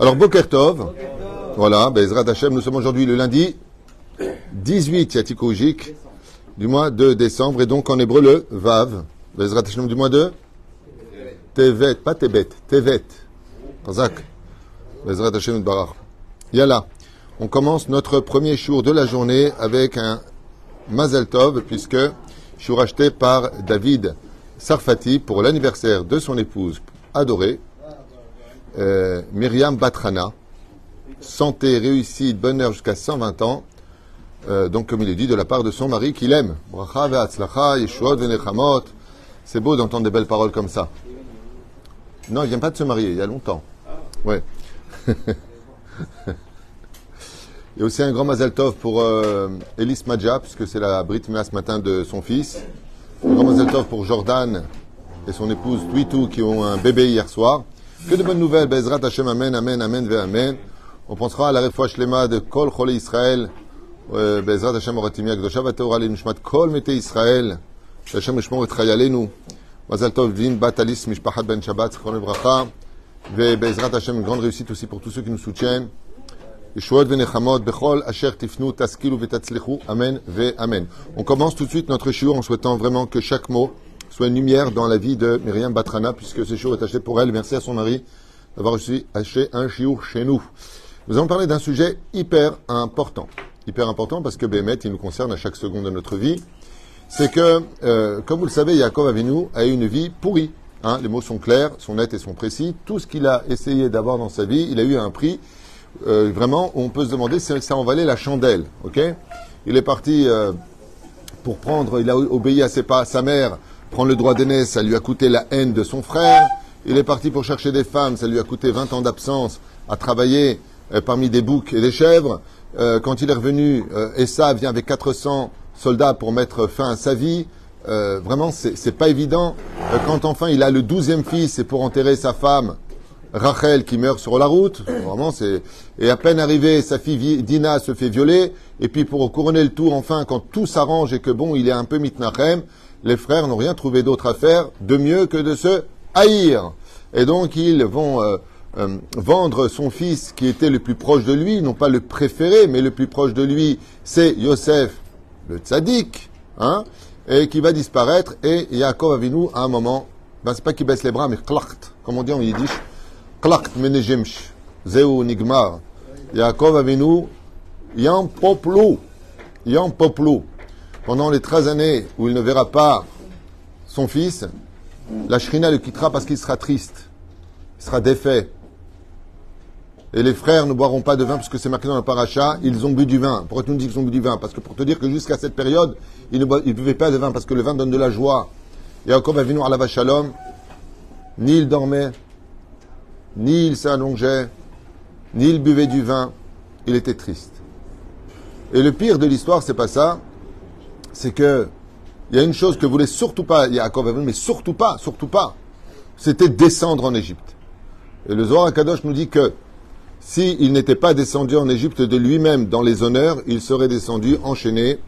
Alors, Boker Tov. Voilà, Bezrat Hashem, nous sommes aujourd'hui le lundi 18 Yatikoujik du mois de décembre et donc en hébreu le Vav. Bezrat Hashem du mois de Tevet, pas Tebet, Tevet. Kazak. Bezrat Hashem Barach. Yalla. On commence notre premier jour de la journée avec un Mazel Tov puisque je suis racheté par David Sarfati pour l'anniversaire de son épouse adorée, euh, Myriam Batrana. Santé, réussite, bonheur jusqu'à 120 ans. Euh, donc, comme il est dit, de la part de son mari qu'il aime. C'est beau d'entendre des belles paroles comme ça. Non, il vient pas de se marier, il y a longtemps. Ouais. A aussi un grand Mazel Tov pour euh, Elis Madja, puisque c'est la Brit Mila ce matin de son fils. Un grand Mazel Tov pour Jordan et son épouse Twitou qui ont un bébé hier soir. Que de bonnes nouvelles, Bezrat Hashem, Amen, Amen, Amen, Ve Amen. On pensera à la refouach Shlema de Kol Chole Israël, euh, Bezrat Hashem Oratimia Gdosha Vateora Nishmat Kol Mete Israël, Hashem Rishmor et Chayalenu, Mazel Tov Vin Batalis Mishpachat Ben Shabbat, Zichron Bracha, Ve Bezrat Hashem, grande réussite aussi pour tous ceux qui nous soutiennent. Yeshuot venechamot bechol asher tifnu taskilu vetatzlichu. Amen ve Amen. On commence tout de suite notre shiur en souhaitant vraiment que chaque mot soit une lumière dans la vie de Myriam Batrana, puisque ce shiur est acheté pour elle. Merci à son mari d'avoir reçu acheté un shiur chez nous. Nous allons parler d'un sujet hyper important. Hyper important parce que Bémet, il nous concerne à chaque seconde de notre vie. C'est que, euh, comme vous le savez, Yaakov Avinu a eu une vie pourrie. Hein, les mots sont clairs, sont nets et sont précis. Tout ce qu'il a essayé d'avoir dans sa vie, il a eu un prix euh, vraiment, on peut se demander si ça en valait la chandelle. Ok? Il est parti euh, pour prendre, il a obéi à ses pas, sa mère, prendre le droit d'aînesse, ça lui a coûté la haine de son frère. Il est parti pour chercher des femmes, ça lui a coûté 20 ans d'absence à travailler euh, parmi des boucs et des chèvres. quand il est revenu, Essa vient avec 400 soldats pour mettre fin à sa vie. vraiment, c'est pas évident. quand enfin il a le douzième fils, c'est pour enterrer sa femme. Rachel qui meurt sur la route, vraiment c'est et à peine arrivé, sa fille Dina se fait violer et puis pour couronner le tout enfin quand tout s'arrange et que bon il est un peu mitnachem, les frères n'ont rien trouvé d'autre à faire de mieux que de se haïr et donc ils vont euh, euh, vendre son fils qui était le plus proche de lui, non pas le préféré mais le plus proche de lui, c'est Yosef le tzaddik, hein, et qui va disparaître et Yaakov Avinu à un moment, ben c'est pas qu'il baisse les bras mais klakt, comme on dit en yiddish Klakt menejimsh. Zeu nigmar. Yaakov Avinu, yam poplu. Yam poplu. Pendant les 13 années où il ne verra pas son fils, la Shrina le quittera parce qu'il sera triste. Il sera défait. Et les frères ne boiront pas de vin parce que c'est marqué dans le paracha, ils ont bu du vin. Pourquoi tu nous dis qu'ils ont bu du vin? Parce que pour te dire que jusqu'à cette période, ils ne buvaient pas de vin parce que le vin donne de la joie. Et encore Avinu à la Shalom, ni il dormait, ni il s'allongeait, ni il buvait du vin, il était triste. Et le pire de l'histoire, c'est pas ça, c'est que il y a une chose que voulait surtout pas Yaakov mais surtout pas, surtout pas, c'était descendre en Égypte. Et le Zohar Kadosh nous dit que s'il n'était pas descendu en Égypte de lui-même dans les honneurs, il serait descendu enchaîné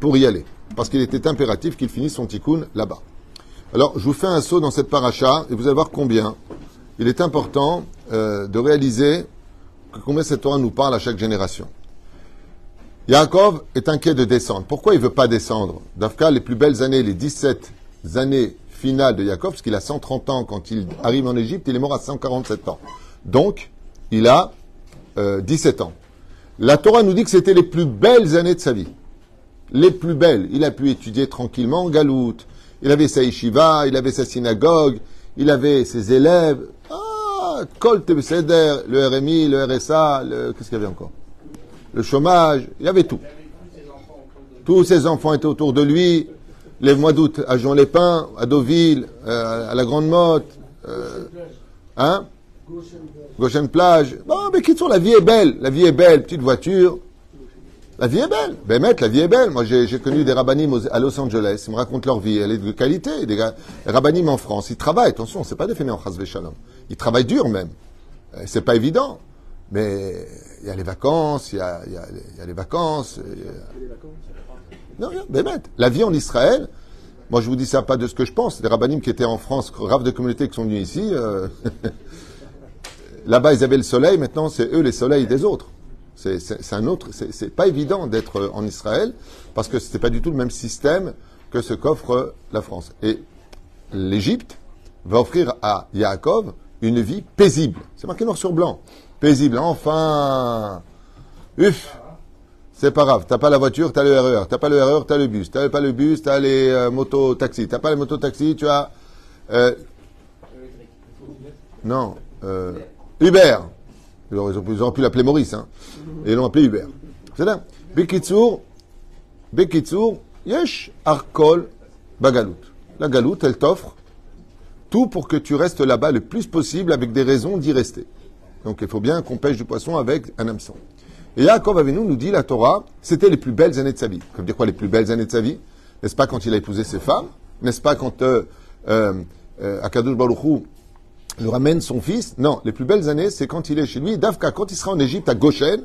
pour y aller. Parce qu'il était impératif qu'il finisse son tikkun là-bas. Alors, je vous fais un saut dans cette paracha et vous allez voir combien il est important euh, de réaliser combien cette Torah nous parle à chaque génération. Yaakov est inquiet de descendre. Pourquoi il ne veut pas descendre? Dafka, les plus belles années, les 17 années finales de Yaakov, parce qu'il a 130 ans quand il arrive en Égypte, il est mort à 147 ans. Donc, il a 17 euh, ans. La Torah nous dit que c'était les plus belles années de sa vie. Les plus belles. Il a pu étudier tranquillement en Galoute. Il avait sa yeshiva, il avait sa synagogue, il avait ses élèves. Ah, Kol le RMI, le RSA, le, qu'est-ce qu'il y avait encore? Le chômage, il y avait tout. Tous ses enfants étaient autour de lui. Les mois d'août à Jean-Lépin, à Deauville, euh, à la Grande Motte. Euh, hein? Gauchen Plage. Bon, mais qui sont la vie est belle. La vie est belle, petite voiture. La vie est belle. Ben, mec, la vie est belle. Moi, j'ai connu des rabbinim à Los Angeles. Ils me racontent leur vie. Elle est de qualité. Des rabbinim en France. Ils travaillent. Attention, c'est pas des fainéants, Shalom. Ils travaillent dur, même. Euh, c'est pas évident. Mais il y a les vacances, il y a, les vacances. Non, rien. Ben, la vie en Israël, moi, je vous dis ça pas de ce que je pense. Des rabbinim qui étaient en France, raves de communauté qui sont venus ici. Euh, là-bas ils avaient le soleil, maintenant c'est eux les soleils des autres. C'est un autre, c'est c'est pas évident d'être euh, en Israël parce que c'était pas du tout le même système que ce qu'offre euh, la France. Et l'Égypte va offrir à Yaakov une vie paisible. C'est marqué noir sur blanc. Paisible. Enfin, Uf, c'est pas grave. T'as pas la voiture, t'as le RER. T'as pas le RER, t'as le bus. T'as pas le bus, t'as les euh, motos-taxis. T'as pas les motos-taxis, tu as... euh, non, euh, Uber. Ils auraient, ils auraient pu l'appeler Maurice, hein. Et ils l'ont appelé Uber. C'est là. Bekitsour, Bekitsour, Yesh, Arkol, Bagalout. La galoute, elle t'offre tout pour que tu restes là-bas le plus possible avec des raisons d'y rester. Donc il faut bien qu'on pêche du poisson avec un hameçon. Et Yaakov Avinu nous dit la Torah, c'était les plus belles années de sa vie. Ça dire quoi les plus belles années de sa vie? N'est-ce pas quand il a épousé ses femmes? N'est-ce pas quand euh, euh, euh, Hu lui ramène son fils? Non, les plus belles années, c'est quand il est chez lui. Dafka, quand il sera en Égypte, à Goshen,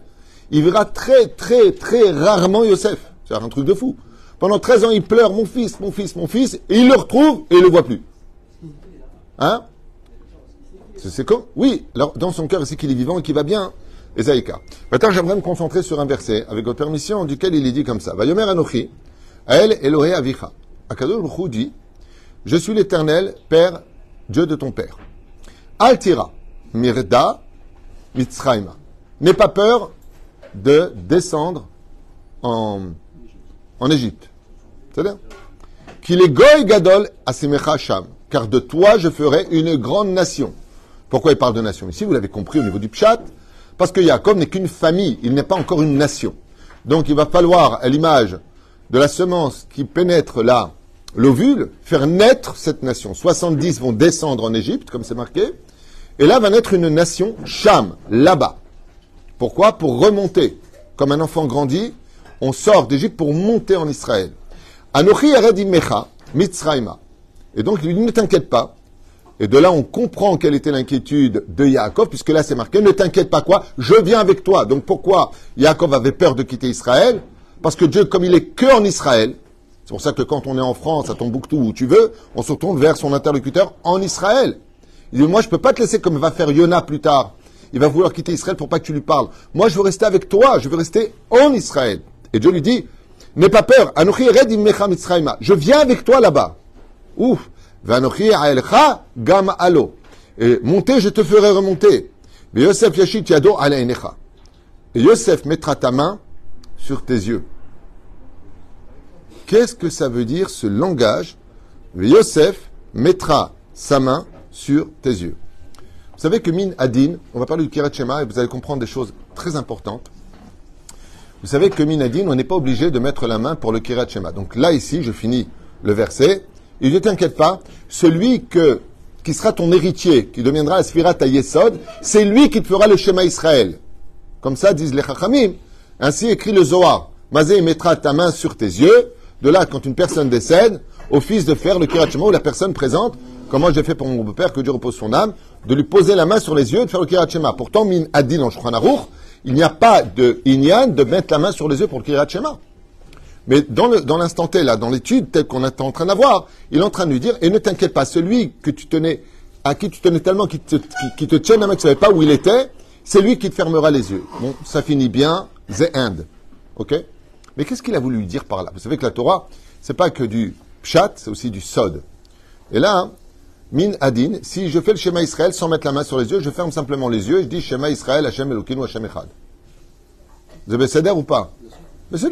il verra très, très, très rarement Yosef. C'est un truc de fou. Pendant 13 ans, il pleure, mon fils, mon fils, mon fils, et il le retrouve et il le voit plus. Hein? C'est quoi Oui, alors dans son cœur, c'est qu'il est vivant et qu'il va bien. Esaïka. Maintenant, j'aimerais me concentrer sur un verset, avec votre permission, duquel il est dit comme ça. Vayomer Anochi, Ael Elohe Avicha. Hu dit, je suis l'éternel, Père, Dieu de ton Père. Altira, Mirda, Mitzrayma. N'aie pas peur de descendre en, en Égypte. C'est-à-dire qu'il est goy gadol asimecha sham, car de toi je ferai une grande nation. Pourquoi il parle de nation? Ici Vous l'avez compris au niveau du pshat, parce que Jacob n'est qu'une famille, il n'est pas encore une nation. Donc il va falloir, à l'image de la semence qui pénètre là, l'ovule, faire naître cette nation. 70 vont descendre en Égypte, comme c'est marqué, et là va naître une nation, Cham, là-bas. Pourquoi? Pour remonter. Comme un enfant grandit, on sort d'Égypte pour monter en Israël. Anochi Mecha, Mitzrayma. Et donc il lui dit, ne t'inquiète pas. Et de là, on comprend quelle était l'inquiétude de Yaakov, puisque là, c'est marqué, ne t'inquiète pas quoi, je viens avec toi. Donc pourquoi Yaakov avait peur de quitter Israël? Parce que Dieu, comme il est que en Israël, c'est pour ça que quand on est en France, à Tombouctou, où tu veux, on se tourne vers son interlocuteur en Israël. Il dit, moi, je peux pas te laisser comme va faire Yona plus tard. Il va vouloir quitter Israël pour pas que tu lui parles. Moi, je veux rester avec toi, je veux rester en Israël. Et Dieu lui dit, n'aie pas peur, je viens avec toi là-bas. Ouf. Gam Alo. Et monter, je te ferai remonter. Mais Yosef Yashit Yado. Et Yosef mettra ta main sur tes yeux. Qu'est-ce que ça veut dire ce langage? Yosef mettra sa main sur tes yeux. Vous savez que Min Adin, on va parler du Kirat Shema et vous allez comprendre des choses très importantes. Vous savez que Min Adin, on n'est pas obligé de mettre la main pour le Kirat Shema. Donc là, ici, je finis le verset. Il ne t'inquiète pas, celui qui sera ton héritier, qui deviendra la Sfirat à Yesod, c'est lui qui te fera le Shema Israël. Comme ça disent les Chachamim. Ainsi écrit le Zohar. Mazé mettra ta main sur tes yeux. De là, quand une personne décède, au fils de faire le Kirat Shema, où la personne présente, comme moi j'ai fait pour mon beau-père, que Dieu repose son âme, de lui poser la main sur les yeux et de faire le Kirat Shema. Pourtant, Min Adin en Shulchan il n'y a pas de Inyan de mettre la main sur les yeux pour le Kirat Shema. Mais dans dans l'instant T, là, dans l'étude telle qu'on est en train d'avoir, il est en train de lui dire, et ne t'inquiète pas, celui que tu tenais, à qui tu tenais tellement, qui te, qui, te main, que tu savais pas où il était, c'est lui qui te fermera les yeux. Bon, ça finit bien, the end. Ok? Mais qu'est-ce qu'il a voulu dire par là? Vous savez que la Torah, c'est pas que du pshat, c'est aussi du sod. Et là, min adin, si je fais le schéma Israël sans mettre la main sur les yeux, je ferme simplement les yeux et je dis schéma Israël, Hashem Elokeinu, Hashem Echad. Vous avez ou pas? Mais c'est.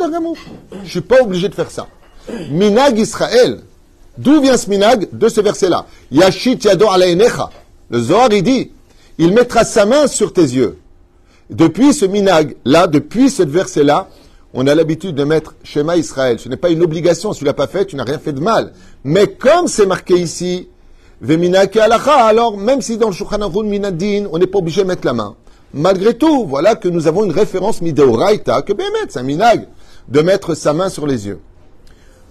Je suis pas obligé de faire ça. Minag Israël. D'où vient ce minag De ce verset-là? Yashit yado ala enecha. Le Zohar, il dit, il mettra sa main sur tes yeux. Depuis ce minag, là, depuis ce verset-là, on a l'habitude de mettre Shema Israël. Ce n'est pas une obligation. Si tu l'as pas fait, tu n'as rien fait de mal. Mais comme c'est marqué ici, alors même si dans le Shulchan Minadin, on n'est pas obligé de mettre la main. Malgré tout, voilà que nous avons une référence mideoraita, que Bémet, c'est un minag, de mettre sa main sur les yeux.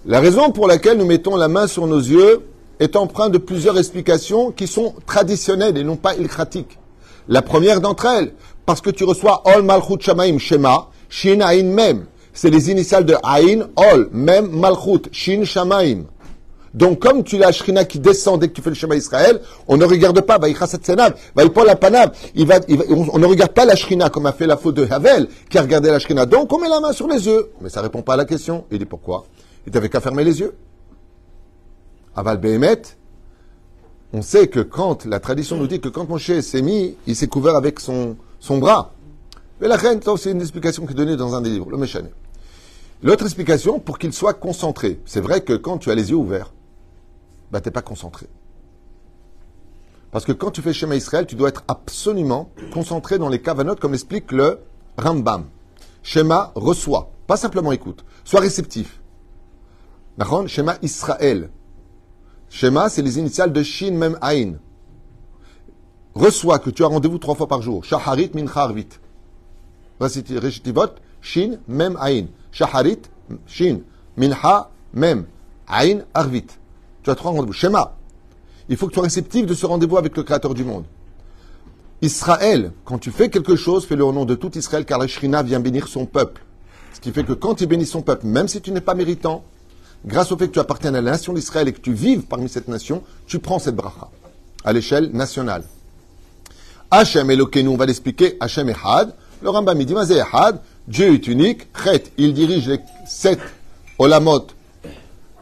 La raison pour laquelle nous mettons la main sur nos yeux est empreinte de plusieurs explications qui sont traditionnelles et non pas ilkratiques. La première d'entre elles, parce que tu reçois Ol Malchut Shamaim Shema, Shin Ain Mem. C'est les initiales de Ain, Ol, Mem, Malchut, Shin Shamaim. Donc, comme tu l'as Shrina qui descend dès que tu fais le schéma Israël, on ne regarde pas, il va, il va, on ne regarde pas la Shrina comme a fait la faute de Havel, qui a regardé la Shrina. Donc, on met la main sur les yeux. Mais ça répond pas à la question. Il dit pourquoi? Il n'avait qu'à fermer les yeux. Aval Behemet, on sait que quand, la tradition nous dit que quand Moshe s'est mis, il s'est couvert avec son, son bras. Mais la reine, c'est une explication qui est donnée dans un des livres, le Méchané. L'autre explication, pour qu'il soit concentré. C'est vrai que quand tu as les yeux ouverts, bah, t'es pas concentré. Parce que quand tu fais schéma Israël, tu dois être absolument concentré dans les cavanotes, comme explique le Rambam. Schéma reçoit, pas simplement écoute. Sois réceptif. Schéma Israël. Schéma, c'est les initiales de Shin Mem Ain. Reçois que tu as rendez-vous trois fois par jour. Shaharit min Harvit. Récitivot, Shin Mem Ain. Shaharit, Shin, Minha, Mem, Ain, Arvit. Tu as trois rendez-vous. Schéma. Il faut que tu sois réceptif de ce rendez-vous avec le Créateur du monde. Israël, quand tu fais quelque chose, fais-le au nom de tout Israël, car la Shrina vient bénir son peuple. Ce qui fait que quand il bénit son peuple, même si tu n'es pas méritant, grâce au fait que tu appartiens à la nation d'Israël et que tu vives parmi cette nation, tu prends cette bracha à l'échelle nationale. Hachem Elokeinu, on va l'expliquer, Hachem Ehad. Le Rambam dit, Ehad, Dieu est unique, Chet, il dirige les sept olamot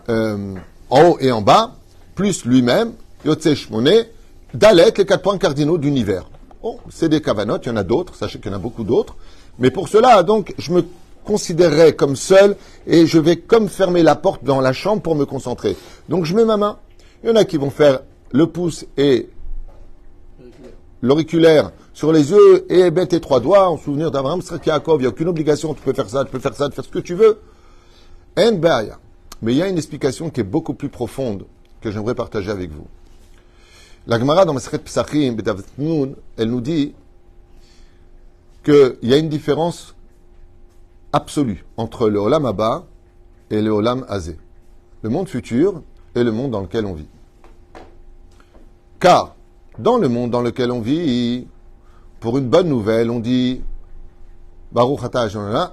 euh, en haut et en bas, plus lui-même, Yotse Shmoné, Dalet, les quatre points cardinaux d'univers. Bon, c'est des cavanotes, il y en a d'autres, sachez qu'il y en a beaucoup d'autres. Mais pour cela, donc, je me considérerai comme seul et je vais comme fermer la porte dans la chambre pour me concentrer. Donc je mets ma main. Il y en a qui vont faire le pouce et l'auriculaire sur les yeux et mettre tes trois doigts en souvenir d'Abraham, Yaakov. Il n'y a aucune obligation. Tu peux faire ça, tu peux faire ça, tu peux faire ce que tu veux. Mais il y a une explication qui est beaucoup plus profonde que j'aimerais partager avec vous. La Gemara dans Maseret Psachim, elle nous dit qu'il y a une différence absolue entre le Olam Abba et le Olam Azé. Le monde futur et le monde dans lequel on vit. Car, dans le monde dans lequel on vit, pour une bonne nouvelle, on dit Baruch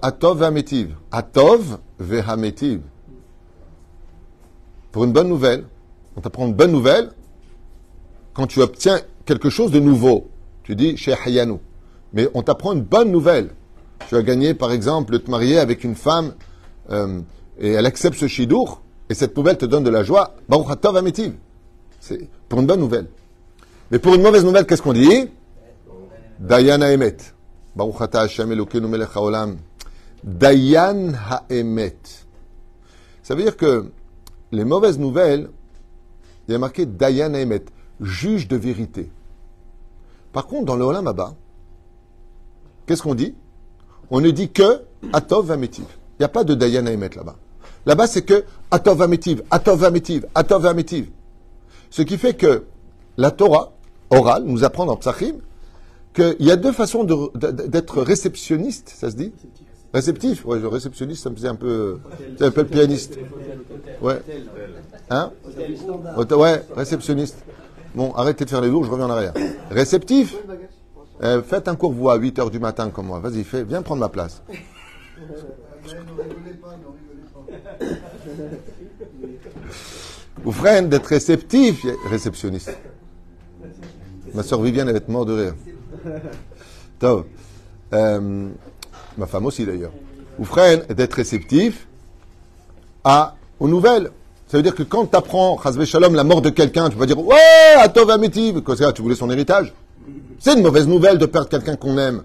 Atov ve'ametiv. Atov ve'ametiv. Pour une bonne nouvelle, on t'apprend une bonne nouvelle quand tu obtiens quelque chose de nouveau. Tu dis chez Hayanu. Mais on t'apprend une bonne nouvelle tu as gagné, par exemple, de te marier avec une femme euh, et elle accepte ce shidour, et cette nouvelle te donne de la joie, Baruch Hatov Ametiv. C'est pour une bonne nouvelle. Mais pour une mauvaise nouvelle, qu'est-ce qu'on dit? Dayan Haemet. Baruch Hashem. Dayan Haemet. Ça veut dire que les mauvaises nouvelles, il y a marqué Dayan Haemet, juge de vérité. Par contre, dans le Olam qu'est-ce qu'on dit? On ne dit que Atov Vametiv. Il n'y a pas de Dayan Emet là-bas. Là-bas, c'est que Atov Vametiv, Atov Vametiv, Atov Vametiv. Ce qui fait que la Torah orale nous apprend dans Psachim qu'il y a deux façons d'être réceptionniste, ça se dit? Réceptif Oui, le réceptionniste, ça me faisait un peu. Ça s'appelle pianiste. Ouais. Hein? Ouais, réceptionniste. Bon, arrêtez de faire les lourds, je reviens en arrière. Réceptif? Euh, faites un cours, vous, à 8 h du matin comme moi. Vas-y, fais, viens prendre ma place. Vous freinez d'être réceptif, réceptionniste. Ma soeur Viviane, elle va être morte de rire. Euh, ma femme aussi d'ailleurs. Vous freinez d'être réceptif à, aux nouvelles. Ça veut dire que quand tu apprends, la mort de quelqu'un, tu vas dire Ouais, Atov Amitiv. Quoi, tu voulais son héritage c'est une mauvaise nouvelle de perdre quelqu'un qu'on aime.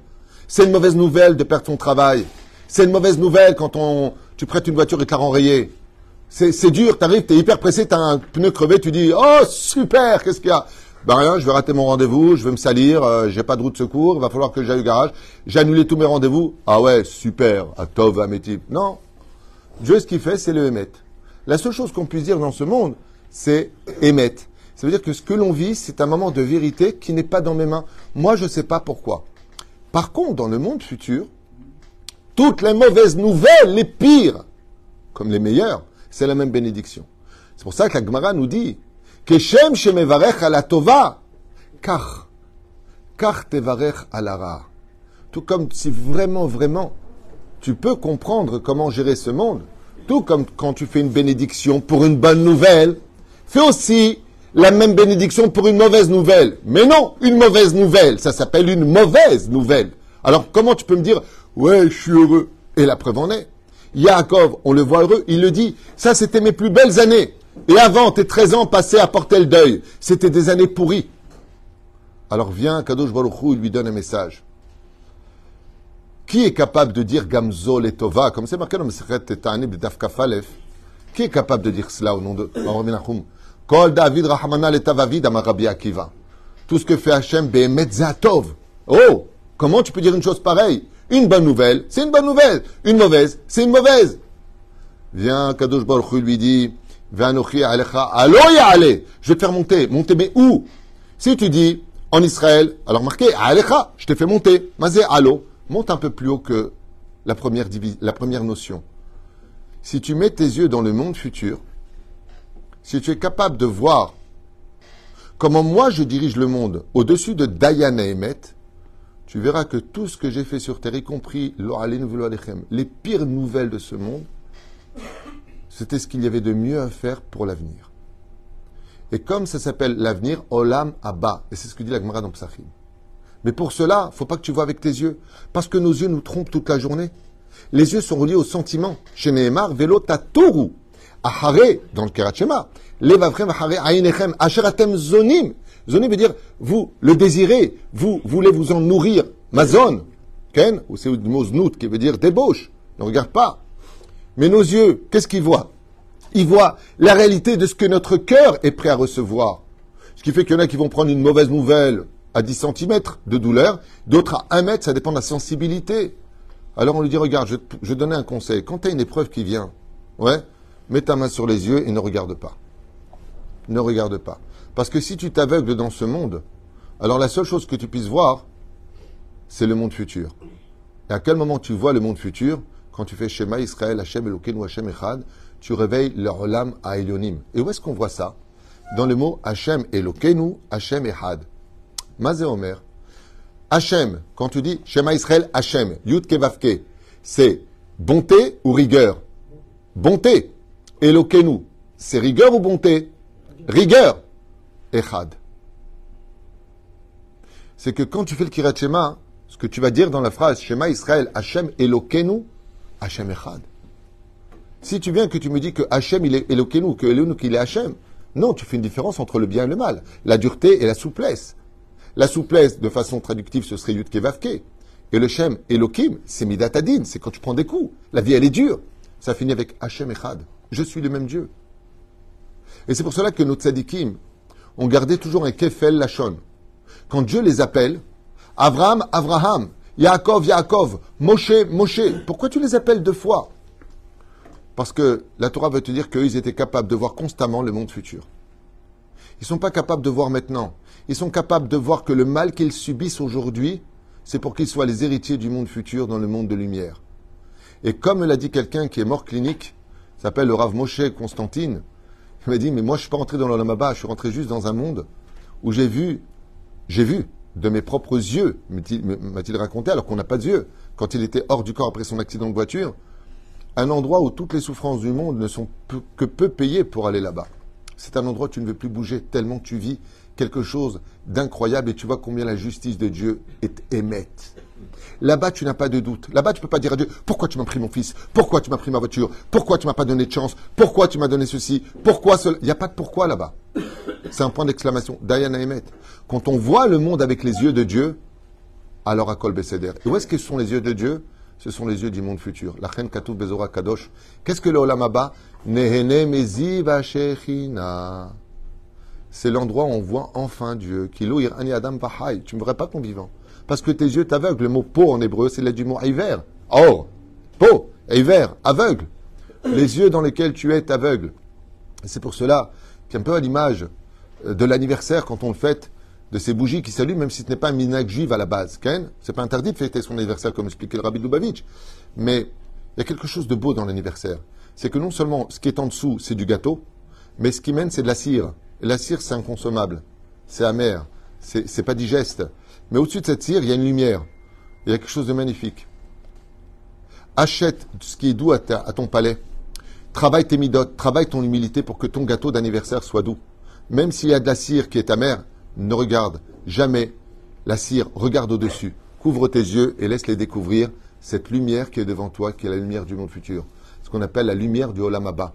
C'est une mauvaise nouvelle de perdre son travail. C'est une mauvaise nouvelle quand on, tu prêtes une voiture et te la renrayée. C'est dur, t'arrives, t'es hyper pressé, t'as un pneu crevé, tu dis, oh super, qu'est-ce qu'il y a? Ben rien, je vais rater mon rendez-vous, je vais me salir, euh, j'ai pas de route de secours, il va falloir que j'aille au garage. J'ai annulé tous mes rendez-vous. Ah ouais, super, à Tov, à Métib. Non. Dieu, ce qu'il fait, c'est le émettre. La seule chose qu'on puisse dire dans ce monde, c'est émettre. Ça veut dire que ce que l'on vit, c'est un moment de vérité qui n'est pas dans mes mains. Moi, je ne sais pas pourquoi. Par contre, dans le monde futur, toutes les mauvaises nouvelles, les pires, comme les meilleures, c'est la même bénédiction. C'est pour ça que la Gemara nous dit Keshem shemevarech ala tova, car, car tevarech ala Tout comme si vraiment, vraiment, tu peux comprendre comment gérer ce monde, tout comme quand tu fais une bénédiction pour une bonne nouvelle, fais aussi la même bénédiction pour une mauvaise nouvelle. Mais non, une mauvaise nouvelle, ça s'appelle une mauvaise nouvelle. Alors comment tu peux me dire, ouais, je suis heureux? Et la preuve en est. Yaakov, on le voit heureux, il le dit, ça c'était mes plus belles années. Et avant, tes 13 ans passés à porter le deuil, c'était des années pourries. Alors vient Kadosh Baruch il lui donne un message. Qui est capable de dire Gamzol et Tova, comme c'est marqué dans le de Dafkafalef Qui est capable de dire cela au nom de Kol David Amarabi Akiva. Tout ce que fait Hachem, Behemet Zatov. Oh Comment tu peux dire une chose pareille? Une bonne nouvelle, c'est une bonne nouvelle. Une mauvaise, c'est une mauvaise. Viens, Kadosh Baruch lui dit, Je vais te faire monter. Monter, mais où? Si tu dis, en Israël, alors marqué, Alecha, je t'ai fait monter. Mazé, Alo monte un peu plus haut que la première, la première notion. Si tu mets tes yeux dans le monde futur, si tu es capable de voir comment moi je dirige le monde au-dessus de Diana et Emet, tu verras que tout ce que j'ai fait sur terre, y compris les pires nouvelles de ce monde, c'était ce qu'il y avait de mieux à faire pour l'avenir. Et comme ça s'appelle l'avenir, Olam Abba, et c'est ce que dit la Gemara dans Psachim. Mais pour cela, il faut pas que tu vois avec tes yeux. Parce que nos yeux nous trompent toute la journée. Les yeux sont reliés aux sentiments. Chez Nehemar, tatoru. Ahare, dans le Kerachema. Levavrem ahare ainechem. Asheratem zonim. Zonim veut dire, vous le désirez. Vous voulez vous en nourrir. Mazon. Ken, ou c'est le mot znout qui veut dire débauche. Ne regarde pas. Mais nos yeux, qu'est-ce qu'ils voient? Ils voient la réalité de ce que notre cœur est prêt à recevoir. Ce qui fait qu'il y en a qui vont prendre une mauvaise nouvelle à 10 cm de douleur, d'autres à 1 mètre, ça dépend de la sensibilité. Alors on lui dit, regarde, je, je donnais un conseil. Quand tu as une épreuve qui vient, ouais, mets ta main sur les yeux et ne regarde pas. Ne regarde pas. Parce que si tu t'aveugles dans ce monde, alors la seule chose que tu puisses voir, c'est le monde futur. Et à quel moment tu vois le monde futur? Quand tu fais Shema Israël, Hashem Elokeinu, Hashem Echad, tu réveilles leur âme à Elionim. Et où est-ce qu'on voit ça? Dans le mot Hashem Elokeinu, Hashem Echad. Mazé Omer. Hachem, quand tu dis Shema Israël, Hachem, Yud Kevavke, c'est bonté ou rigueur? Bonté. Elokenu, c'est rigueur ou bonté? Rigueur. Echad. C'est que quand tu fais le Kirat Shema, ce que tu vas dire dans la phrase Shema Israël, Hachem Elokenu, Hachem Echad. Si tu viens que tu me dis que Hachem il est Elokenu, que Elokenu qu'il est Hachem, non, tu fais une différence entre le bien et le mal, la dureté et la souplesse. La souplesse, de façon traductive, ce serait Yudke Vavke. Et le Shem Elohim, c'est Midatadin, c'est quand tu prends des coups. La vie, elle est dure. Ça finit avec Hachem Echad. Je suis le même Dieu. Et c'est pour cela que nos tzadikim ont gardé toujours un kefel lachon. Quand Dieu les appelle, Abraham, Abraham, Yaakov, Yaakov, Moshe, Moshe, pourquoi tu les appelles deux fois? Parce que la Torah veut te dire qu'ils étaient capables de voir constamment le monde futur. Ils ne sont pas capables de voir maintenant. Ils sont capables de voir que le mal qu'ils subissent aujourd'hui, c'est pour qu'ils soient les héritiers du monde futur dans le monde de lumière. Et comme l'a dit quelqu'un qui est mort clinique, s'appelle le Rav Moshe Constantine, il m'a dit, mais moi je suis pas rentré dans l'Olamaba, je suis rentré juste dans un monde où j'ai vu, j'ai vu de mes propres yeux, m'a-t-il raconté, alors qu'on n'a pas de yeux, quand il était hors du corps après son accident de voiture, un endroit où toutes les souffrances du monde ne sont que peu payées pour aller là-bas. C'est un endroit où tu ne veux plus bouger tellement tu vis quelque chose d'incroyable et tu vois combien la justice de Dieu est émette. Là-bas, tu n'as pas de doute. Là-bas, tu ne peux pas dire à Dieu, pourquoi tu m'as pris mon fils? Pourquoi tu m'as pris ma voiture? Pourquoi tu m'as pas donné de chance? Pourquoi tu m'as donné ceci? Pourquoi cela Il n'y a pas de pourquoi là-bas. C'est un point d'exclamation. Diana. Quand on voit le monde avec les yeux de Dieu, alors à Kol Et où est-ce que sont les yeux de Dieu? Ce sont les yeux du monde futur. La Katouf Bezora Kadosh. Qu'est-ce que le Nehene Mezi c'est l'endroit où on voit enfin Dieu. ani adam Tu ne verrais pas ton vivant. Parce que tes yeux t'aveuglent. Le mot peau en hébreu, c'est du mot hiver. Oh, peau, hiver, aveugle. Les yeux dans lesquels tu es aveugle. C'est pour cela qu'un peu à l'image de l'anniversaire, quand on le fête, de ces bougies qui s'allument, même si ce n'est pas un minag juive à la base. Ken, c'est pas interdit de fêter son anniversaire, comme expliquait le rabbi Lubavitch. Mais il y a quelque chose de beau dans l'anniversaire. C'est que non seulement ce qui est en dessous, c'est du gâteau, mais ce qui mène, c'est de la cire. Et la cire, c'est inconsommable. C'est amer. C'est pas digeste. Mais au-dessus de cette cire, il y a une lumière. Il y a quelque chose de magnifique. Achète ce qui est doux à, ton palais. Travaille tes midotes, travaille ton humilité pour que ton gâteau d'anniversaire soit doux. Même s'il y a de la cire qui est amère, ne regarde jamais la cire, regarde au-dessus. Couvre tes yeux et laisse-les découvrir cette lumière qui est devant toi, qui est la lumière du monde futur. Ce qu'on appelle la lumière du Olamaba.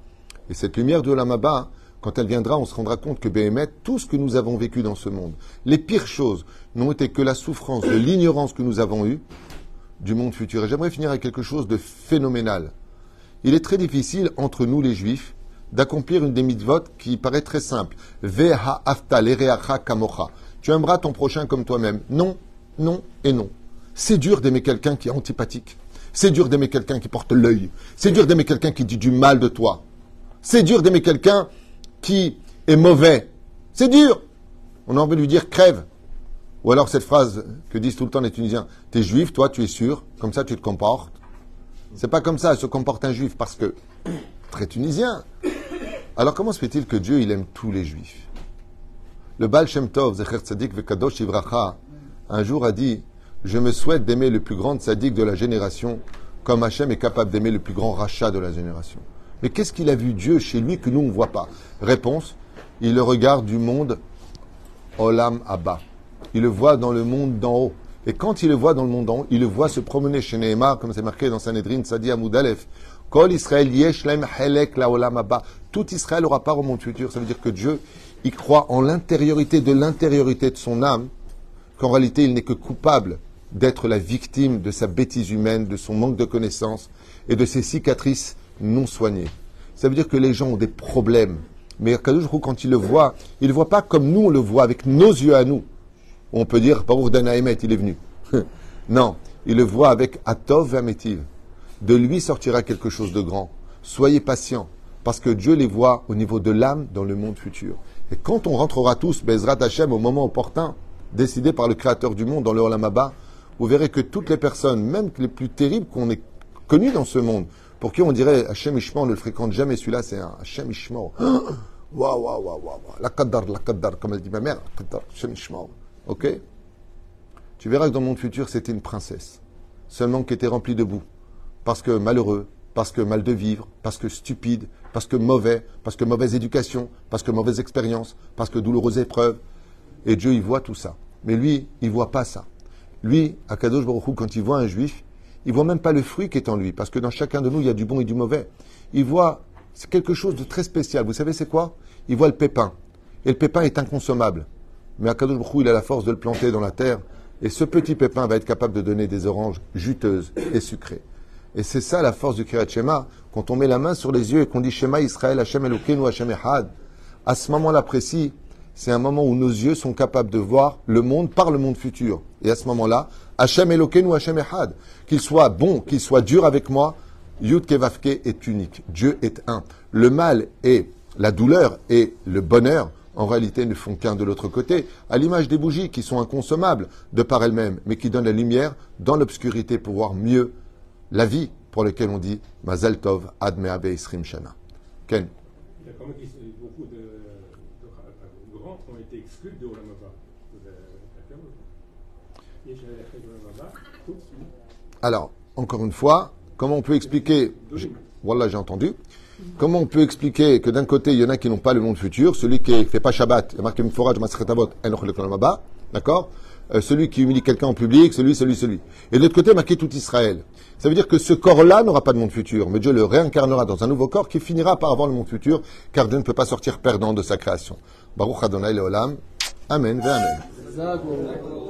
Et cette lumière du Olamaba, quand elle viendra, on se rendra compte que Béhémet, tout ce que nous avons vécu dans ce monde, les pires choses n'ont été que la souffrance de l'ignorance que nous avons eue du monde futur. Et j'aimerais finir avec quelque chose de phénoménal. Il est très difficile entre nous les juifs d'accomplir une des mitzvot qui paraît très simple. Veha afta kamocha. Tu aimeras ton prochain comme toi-même. Non, non et non. C'est dur d'aimer quelqu'un qui est antipathique. C'est dur d'aimer quelqu'un qui porte l'œil. C'est dur d'aimer quelqu'un qui dit du mal de toi. C'est dur d'aimer quelqu'un qui est mauvais. C'est dur. On a envie de lui dire crève. Ou alors cette phrase que disent tout le temps les Tunisiens, t'es juif, toi tu es sûr, comme ça tu te comportes. C'est pas comme ça se comporte un juif, parce que très tunisien. Alors comment se fait-il que Dieu il aime tous les juifs? Le Baal Shem Tov, Zecher Tzadik Vekadosh Ivracha, un jour a dit Je me souhaite d'aimer le plus grand tzaddik de la génération, comme Hachem est capable d'aimer le plus grand rachat de la génération. Mais qu'est-ce qu'il a vu Dieu chez lui que nous on ne voit pas? Réponse il le regarde du monde Olam Abba il le voit dans le monde d'en haut. Et quand il le voit dans le monde d'en haut, il le voit se promener chez Nehemar, comme c'est marqué dans Sanhedrin, Sadi Amoudalef. Kol Israël Yeshlem Helek Laolam Tout Israël aura part au monde futur. Ça veut dire que Dieu, il croit en l'intériorité de l'intériorité de son âme, qu'en réalité, il n'est que coupable d'être la victime de sa bêtise humaine, de son manque de connaissances et de ses cicatrices non soignées. Ça veut dire que les gens ont des problèmes. Mais quand il le voit, il ne le voit pas comme nous on le voit, avec nos yeux à nous on peut dire, Baruch Danaïmet, il est venu. non, il le voit avec Atov Vametiv. De lui sortira quelque chose de grand. Soyez patients, parce que Dieu les voit au niveau de l'âme dans le monde futur. Et quand on rentrera tous, Bezrat Hashem, au moment opportun, décidé par le Créateur du monde dans le Olamaba, vous verrez que toutes les personnes, même les plus terribles qu'on ait connues dans ce monde, pour qui on dirait Hachem Ishmael, on ne le fréquente jamais, celui-là c'est un Hachem Ishmael. Waouh, waouh, waouh, waouh, la kaddar, la kaddar, comme elle dit ma mère, Hachem Ishmael. Ok? Tu verras que dans le monde futur, c'était une princesse. Seulement qui était remplie de boue. Parce que malheureux, parce que mal de vivre, parce que stupide, parce que mauvais, parce que mauvaise éducation, parce que mauvaise expérience, parce que douloureuse épreuve. Et Dieu, il voit tout ça. Mais lui, il voit pas ça. Lui, à Kadosh Baruch quand il voit un juif, il voit même pas le fruit qui est en lui, parce que dans chacun de nous, il y a du bon et du mauvais. Il voit, c'est quelque chose de très spécial. Vous savez, c'est quoi? Il voit le pépin. Et le pépin est inconsommable. Mais Akadosh Baruch il a la force de le planter dans la terre. Et ce petit pépin va être capable de donner des oranges juteuses et sucrées. Et c'est ça la force du Kirat Shema. Quand on met la main sur les yeux et qu'on dit Shema Israël, Hashem Elokeinu, Hashem Echad, à ce moment-là précis, c'est un moment où nos yeux sont capables de voir le monde par le monde futur. Et à ce moment-là, Hashem Elokeinu, Hashem Echad, qu'il soit bon, qu'il soit dur avec moi, Yud Kevavke est unique. Dieu est un. Le mal et la douleur et le bonheur en réalité ne font qu'un de l'autre côté, à l'image des bougies qui sont inconsommables de par elles-mêmes, mais qui donnent la lumière dans l'obscurité pour voir mieux la vie pour laquelle on dit Mazal Tov Admea Isrim Shana. Ken Il y a quand même beaucoup de, de, grands qui ont été exclus de Olamaba. Alors, encore une fois, comment on peut expliquer Voilà, j'ai entendu. Comment on peut expliquer que d'un côté, il y en a qui n'ont pas le monde futur, celui qui ne fait pas Shabbat, il y a marqué d'accord? Euh, Celui qui humilie quelqu'un en public, celui, celui, celui. Et de l'autre côté, marqué tout Israël. Ça veut dire que ce corps-là n'aura pas de monde futur, mais Dieu le réincarnera dans un nouveau corps qui finira par avoir le monde futur, car Dieu ne peut pas sortir perdant de sa création. Baruch Adonai Leolam. Amen. Amen.